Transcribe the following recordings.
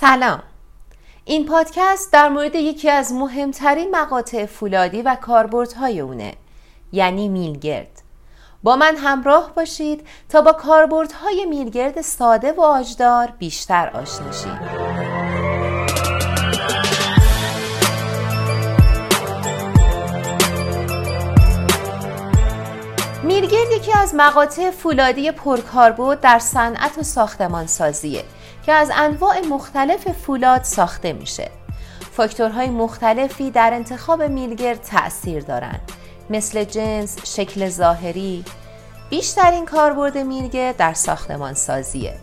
سلام. این پادکست در مورد یکی از مهمترین مقاطع فولادی و کاربردهای اونه یعنی میلگرد. با من همراه باشید تا با کاربردهای میلگرد ساده و آجدار بیشتر آشنا شید میلگرد یکی از مقاطع فولادی پرکاربرد در صنعت و ساختمان سازیه که از انواع مختلف فولاد ساخته میشه. فاکتورهای مختلفی در انتخاب میلگرد تأثیر دارند مثل جنس، شکل ظاهری. بیشترین کاربرد میلگرد در ساختمان سازیه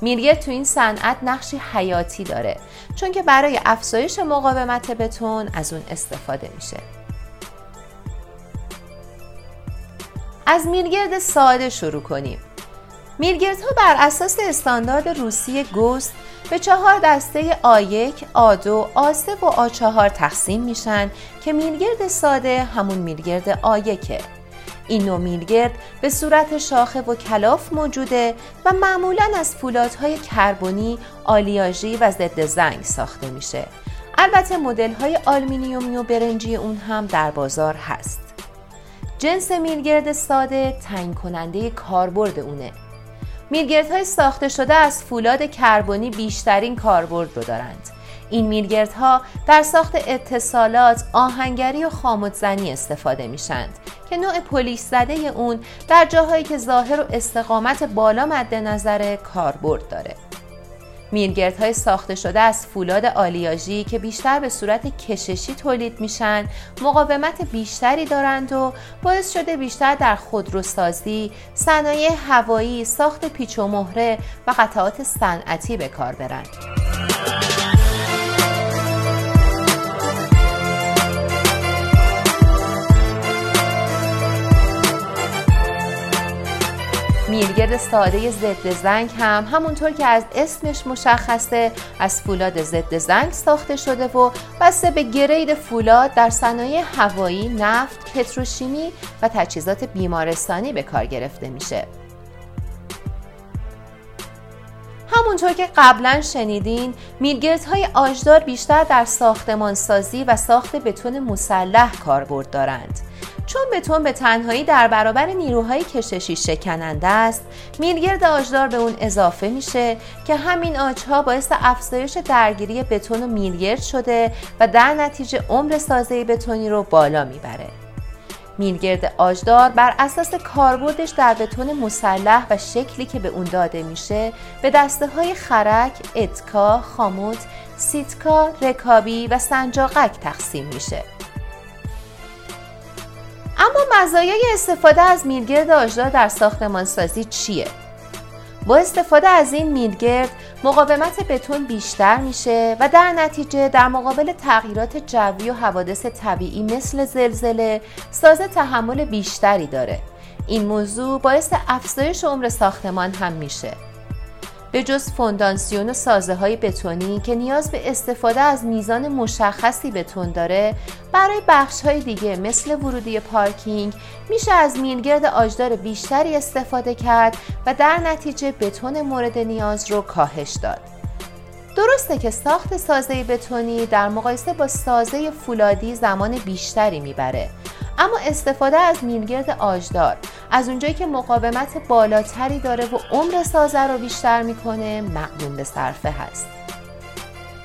میلگرد تو این صنعت نقشی حیاتی داره چون که برای افزایش مقاومت بتون از اون استفاده میشه. از میلگرد ساده شروع کنیم. میلگردها بر اساس استاندارد روسی گوست به چهار دسته آ1، آ2، آ3 و آ4 تقسیم میشن که میلگرد ساده همون میلگرد آ1 این نوع میلگرد به صورت شاخه و کلاف موجوده و معمولا از فولادهای کربنی، آلیاژی و ضد زنگ ساخته میشه. البته مدل های آلمینیومی و برنجی اون هم در بازار هست. جنس میلگرد ساده تعیین کننده کاربرد اونه های ساخته شده از فولاد کربنی بیشترین کاربرد رو دارند. این میلگردها در ساخت اتصالات، آهنگری و خاموتزنی استفاده میشند که نوع پلیس زده اون در جاهایی که ظاهر و استقامت بالا مد نظر کاربرد داره. های ساخته شده از فولاد آلیاژی که بیشتر به صورت کششی تولید میشن مقاومت بیشتری دارند و باعث شده بیشتر در خودروسازی، صنایع هوایی، ساخت پیچ و مهره و قطعات صنعتی به کار برند. میلگرد ساده ضد زنگ هم همونطور که از اسمش مشخصه از فولاد ضد زنگ ساخته شده و بسته به گرید فولاد در صنایع هوایی، نفت، پتروشیمی و تجهیزات بیمارستانی به کار گرفته میشه. همونطور که قبلا شنیدین میلگرد های آجدار بیشتر در ساختمان سازی و ساخت بتون مسلح کاربرد دارند چون بتون به تنهایی در برابر نیروهای کششی شکننده است میلگرد آجدار به اون اضافه میشه که همین آجها باعث افزایش درگیری بتون و میلگرد شده و در نتیجه عمر سازه بتونی رو بالا می‌بره میلگرد آجدار بر اساس کاربردش در بتون مسلح و شکلی که به اون داده میشه به دسته های خرک، اتکا، خاموت، سیتکا، رکابی و سنجاقک تقسیم میشه. مزایای استفاده از میلگرد آجدار در ساختمانسازی چیه؟ با استفاده از این میلگرد مقاومت بتون بیشتر میشه و در نتیجه در مقابل تغییرات جوی و حوادث طبیعی مثل زلزله سازه تحمل بیشتری داره این موضوع باعث افزایش عمر ساختمان هم میشه به جز فوندانسیون و سازه های بتونی که نیاز به استفاده از میزان مشخصی بتون داره برای بخش های دیگه مثل ورودی پارکینگ میشه از میلگرد آجدار بیشتری استفاده کرد و در نتیجه بتون مورد نیاز رو کاهش داد. درسته که ساخت سازه بتونی در مقایسه با سازه فولادی زمان بیشتری می‌بره اما استفاده از میلگرد آجدار از اونجایی که مقاومت بالاتری داره و عمر سازه رو بیشتر می‌کنه مقدون به صرفه هست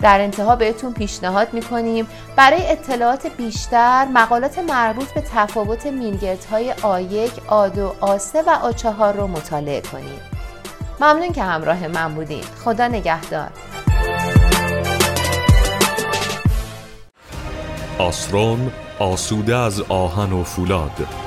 در انتها بهتون پیشنهاد می‌کنیم برای اطلاعات بیشتر مقالات مربوط به تفاوت میلگردهای آ1، آ2، آ3 و آ4 رو مطالعه کنید. ممنون که همراه من بودین. خدا نگهدار. آسرون آسوده از آهن و فولاد.